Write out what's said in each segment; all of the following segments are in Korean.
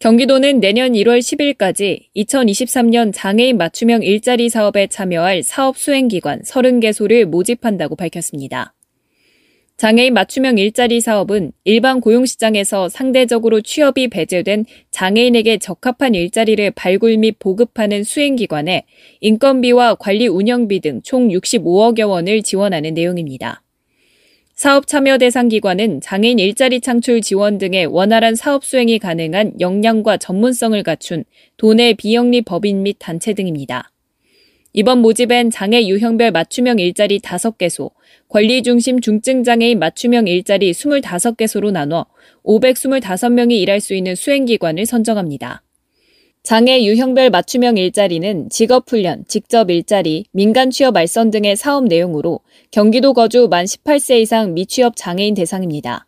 경기도는 내년 1월 10일까지 2023년 장애인 맞춤형 일자리 사업에 참여할 사업 수행기관 30개소를 모집한다고 밝혔습니다. 장애인 맞춤형 일자리 사업은 일반 고용시장에서 상대적으로 취업이 배제된 장애인에게 적합한 일자리를 발굴 및 보급하는 수행기관에 인건비와 관리 운영비 등 총 65억여 원을 지원하는 내용입니다. 사업 참여 대상 기관은 장애인 일자리 창출 지원 등의 원활한 사업 수행이 가능한 역량과 전문성을 갖춘 도내 비영리 법인 및 단체 등입니다. 이번 모집엔 장애 유형별 맞춤형 일자리 5개소, 관리 중심 중증 장애인 맞춤형 일자리 25개소로 나눠 525명이 일할 수 있는 수행 기관을 선정합니다. 장애 유형별 맞춤형 일자리는 직업훈련, 직접 일자리, 민간 취업 알선 등의 사업 내용으로 경기도 거주 만 18세 이상 미취업 장애인 대상입니다.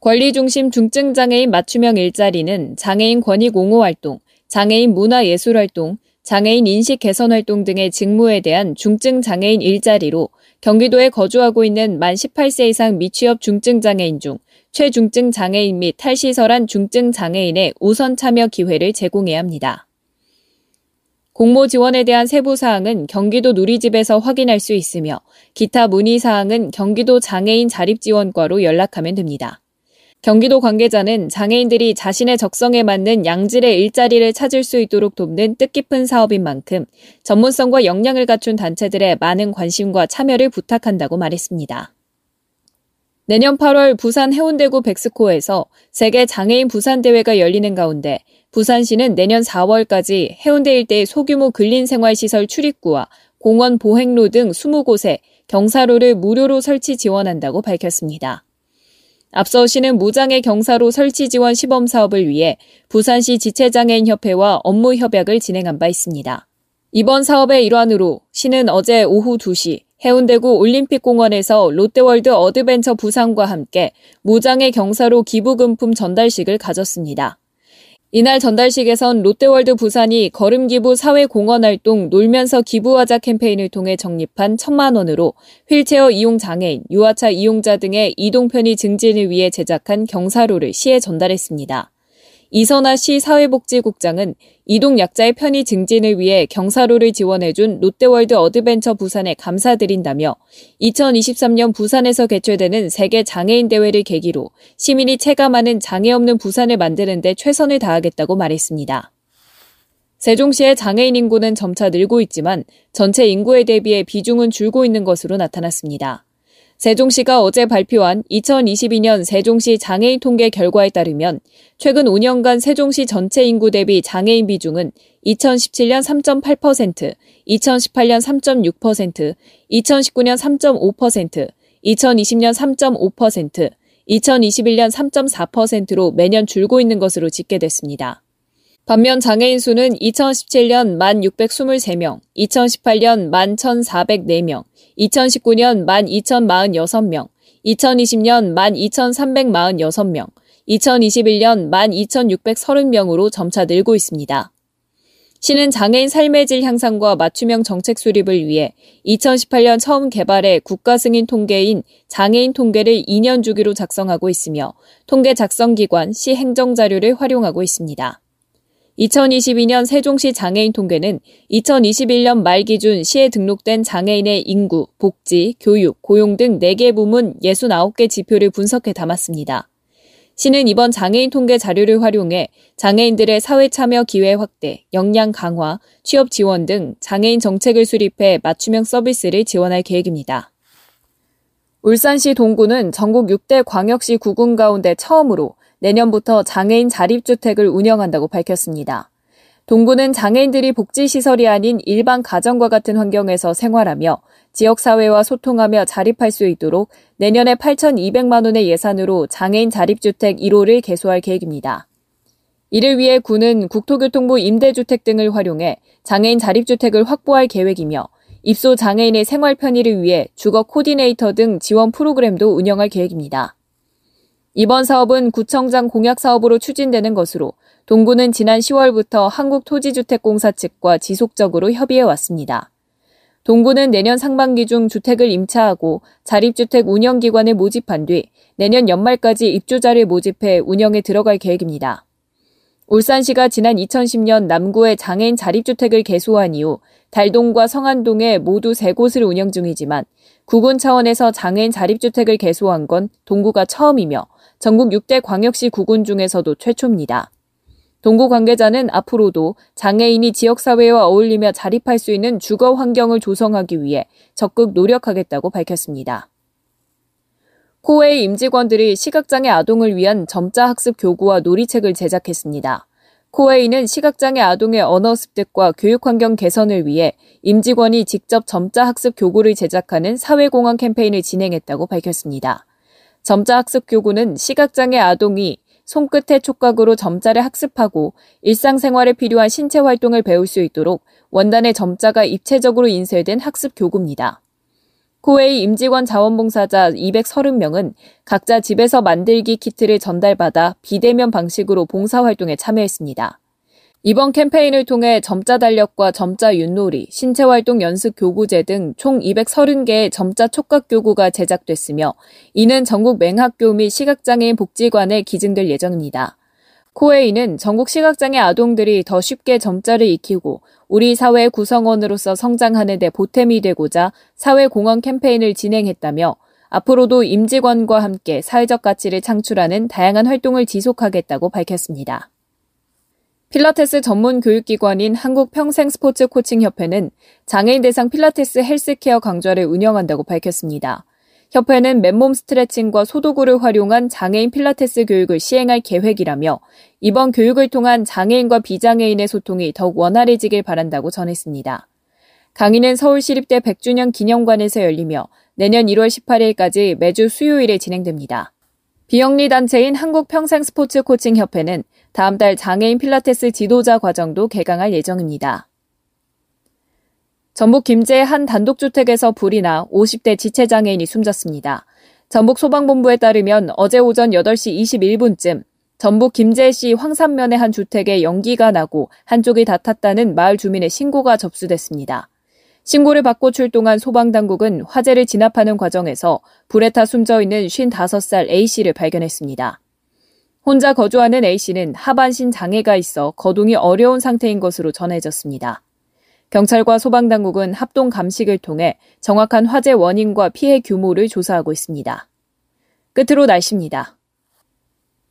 관리 중심 중증 장애인 맞춤형 일자리는 장애인 권익 옹호 활동, 장애인 문화 예술 활동, 장애인 인식 개선 활동 등의 직무에 대한 중증 장애인 일자리로 경기도에 거주하고 있는 만 18세 이상 미취업 중증 장애인 중 최중증 장애인 및 탈시설한 중증 장애인의 우선 참여 기회를 제공해야 합니다. 공모 지원에 대한 세부 사항은 경기도 누리집에서 확인할 수 있으며 기타 문의 사항은 경기도 장애인 자립 지원과로 연락하면 됩니다. 경기도 관계자는 장애인들이 자신의 적성에 맞는 양질의 일자리를 찾을 수 있도록 돕는 뜻깊은 사업인 만큼 전문성과 역량을 갖춘 단체들의 많은 관심과 참여를 부탁한다고 말했습니다. 내년 8월 부산 해운대구 백스코에서 세계 장애인 부산 대회가 열리는 가운데 부산시는 내년 4월까지 해운대 일대의 소규모 근린 생활 시설 출입구와 공원 보행로 등 20곳에 경사로를 무료로 설치 지원한다고 밝혔습니다. 앞서 시는 무장애 경사로 설치 지원 시범 사업을 위해 부산시 지체장애인 협회와 업무 협약을 진행한 바 있습니다. 이번 사업의 일환으로 시는 어제 오후 2시 해운대구 올림픽공원에서 롯데월드 어드벤처 부산과 함께 무장애 경사로 기부금품 전달식을 가졌습니다. 이날 전달식에선 롯데월드 부산이 걸음기부 사회공헌활동 놀면서 기부하자 캠페인을 통해 적립한 천만 원으로 휠체어 이용 장애인, 유아차 이용자 등의 이동 편의 증진을 위해 제작한 경사로를 시에 전달했습니다. 이선아 시 사회복지국장은 이동 약자의 편의 증진을 위해 경사로를 지원해준 롯데월드 어드벤처 부산에 감사드린다며 2023년 부산에서 개최되는 세계 장애인 대회를 계기로 시민이 체감하는 장애 없는 부산을 만드는 데 최선을 다하겠다고 말했습니다. 세종시의 장애인 인구는 점차 늘고 있지만 전체 인구에 대비해 비중은 줄고 있는 것으로 나타났습니다. 세종시가 어제 발표한 2022년 세종시 장애인 통계 결과에 따르면 최근 5년간 세종시 전체 인구 대비 장애인 비중은 2017년 3.8%, 2018년 3.6%, 2019년 3.5%, 2020년 3.5%, 2021년 3.4%로 매년 줄고 있는 것으로 집계됐습니다. 반면 장애인 수는 2017년 1,623명, 2018년 1,1,404명, 2019년 1,2,046명, 2020년 12,346명, 2021년 12,630명으로 점차 늘고 있습니다. 시는 장애인 삶의 질 향상과 맞춤형 정책 수립을 위해 2018년 처음 개발해 국가 승인 통계인 장애인 통계를 2년 주기로 작성하고 있으며 통계 작성 기관 시 행정 자료를 활용하고 있습니다. 2022년 세종시 장애인 통계는 2021년 말 기준 시에 등록된 장애인의 인구, 복지, 교육, 고용 등 4개 부문 69개 지표를 분석해 담았습니다. 시는 이번 장애인 통계 자료를 활용해 장애인들의 사회 참여 기회 확대, 역량 강화, 취업 지원 등 장애인 정책을 수립해 맞춤형 서비스를 지원할 계획입니다. 울산시 동구는 전국 6대 광역시 구군 가운데 처음으로 내년부터 장애인 자립주택을 운영한다고 밝혔습니다. 동구는 장애인들이 복지시설이 아닌 일반 가정과 같은 환경에서 생활하며 지역사회와 소통하며 자립할 수 있도록 내년에 8,200만 원의 예산으로 장애인 자립주택 1호를 개소할 계획입니다. 이를 위해 군은 국토교통부 임대주택 등을 활용해 장애인 자립주택을 확보할 계획이며 입소 장애인의 생활 편의를 위해 주거 코디네이터 등 지원 프로그램도 운영할 계획입니다. 이번 사업은 구청장 공약 사업으로 추진되는 것으로 동구는 지난 10월부터 한국토지주택공사 측과 지속적으로 협의해 왔습니다. 동구는 내년 상반기 중 주택을 임차하고 자립주택 운영기관을 모집한 뒤 내년 연말까지 입주자를 모집해 운영에 들어갈 계획입니다. 울산시가 지난 2010년 남구의 장애인 자립주택을 개소한 이후 달동과 성안동에 모두 3곳을 운영 중이지만 구군 차원에서 장애인 자립주택을 개소한 건 동구가 처음이며 전국 6대 광역시 구군 중에서도 최초입니다. 동구 관계자는 앞으로도 장애인이 지역사회와 어울리며 자립할 수 있는 주거 환경을 조성하기 위해 적극 노력하겠다고 밝혔습니다. 코웨이 임직원들이 시각장애 아동을 위한 점자 학습 교구와 놀이책을 제작했습니다. 코웨이는 시각장애 아동의 언어 습득과 교육 환경 개선을 위해 임직원이 직접 점자 학습 교구를 제작하는 사회공헌 캠페인을 진행했다고 밝혔습니다. 점자 학습 교구는 시각장애 아동이 손끝의 촉각으로 점자를 학습하고 일상생활에 필요한 신체 활동을 배울 수 있도록 원단의 점자가 입체적으로 인쇄된 학습 교구입니다. 코웨이 임직원 자원봉사자 230명은 각자 집에서 만들기 키트를 전달받아 비대면 방식으로 봉사활동에 참여했습니다. 이번 캠페인을 통해 점자 달력과 점자 윷놀이, 신체활동 연습 교구제 등 총 230개의 점자 촉각 교구가 제작됐으며 이는 전국 맹학교 및 시각장애인 복지관에 기증될 예정입니다. 코웨이는 전국 시각장애 아동들이 더 쉽게 점자를 익히고 우리 사회 구성원으로서 성장하는 데 보탬이 되고자 사회공헌 캠페인을 진행했다며 앞으로도 임직원과 함께 사회적 가치를 창출하는 다양한 활동을 지속하겠다고 밝혔습니다. 필라테스 전문 교육기관인 한국평생스포츠코칭협회는 장애인 대상 필라테스 헬스케어 강좌를 운영한다고 밝혔습니다. 협회는 맨몸 스트레칭과 소도구를 활용한 장애인 필라테스 교육을 시행할 계획이라며 이번 교육을 통한 장애인과 비장애인의 소통이 더욱 원활해지길 바란다고 전했습니다. 강의는 서울시립대 100주년 기념관에서 열리며 내년 1월 18일까지 매주 수요일에 진행됩니다. 비영리 단체인 한국평생스포츠코칭협회는 다음 달 장애인 필라테스 지도자 과정도 개강할 예정입니다. 전북 김제의 한 단독주택에서 불이 나 50대 지체장애인이 숨졌습니다. 전북 소방본부에 따르면 어제 오전 8시 21분쯤 전북 김제시 황산면의 한 주택에 연기가 나고 한쪽이 다 탔다는 마을 주민의 신고가 접수됐습니다. 신고를 받고 출동한 소방당국은 화재를 진압하는 과정에서 불에 타 숨져 있는 55살 A씨를 발견했습니다. 혼자 거주하는 A씨는 하반신 장애가 있어 거동이 어려운 상태인 것으로 전해졌습니다. 경찰과 소방당국은 합동 감식을 통해 정확한 화재 원인과 피해 규모를 조사하고 있습니다. 끝으로 날씨입니다.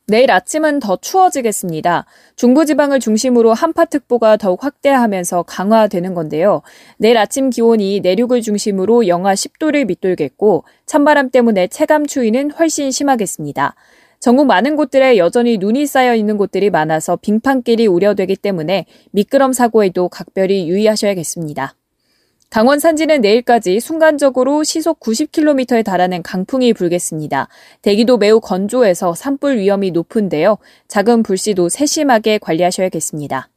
내일 아침은 더 추워지겠습니다. 중부지방을 중심으로 한파특보가 더욱 확대하면서 강화되는 건데요. 내일 아침 기온이 내륙을 중심으로 영하 10도를 밑돌겠고 찬바람 때문에 체감 추위는 훨씬 심하겠습니다. 전국 많은 곳들에 여전히 눈이 쌓여 있는 곳들이 많아서 빙판길이 우려되기 때문에 미끄럼 사고에도 각별히 유의하셔야겠습니다. 강원 산지는 내일까지 순간적으로 시속 90km에 달하는 강풍이 불겠습니다. 대기도 매우 건조해서 산불 위험이 높은데요. 작은 불씨도 세심하게 관리하셔야겠습니다.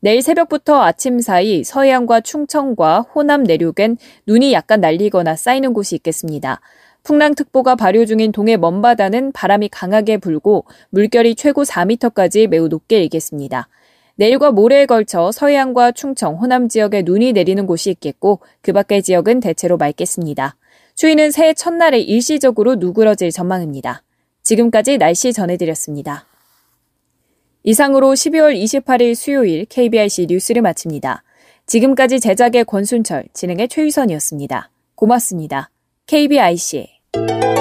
내일 새벽부터 아침 사이 서해안과 충청과 호남 내륙엔 눈이 약간 날리거나 쌓이는 곳이 있겠습니다. 풍랑특보가 발효 중인 동해 먼바다는 바람이 강하게 불고 물결이 최고 4m까지 매우 높게 일겠습니다. 내일과 모레에 걸쳐 서해안과 충청, 호남 지역에 눈이 내리는 곳이 있겠고 그 밖의 지역은 대체로 맑겠습니다. 추위는 새해 첫날에 일시적으로 누그러질 전망입니다. 지금까지 날씨 전해드렸습니다. 이상으로 12월 28일 수요일 KBIC 뉴스를 마칩니다. 지금까지 제작의 권순철, 진행의 최유선이었습니다. 고맙습니다. KBIC Thank you.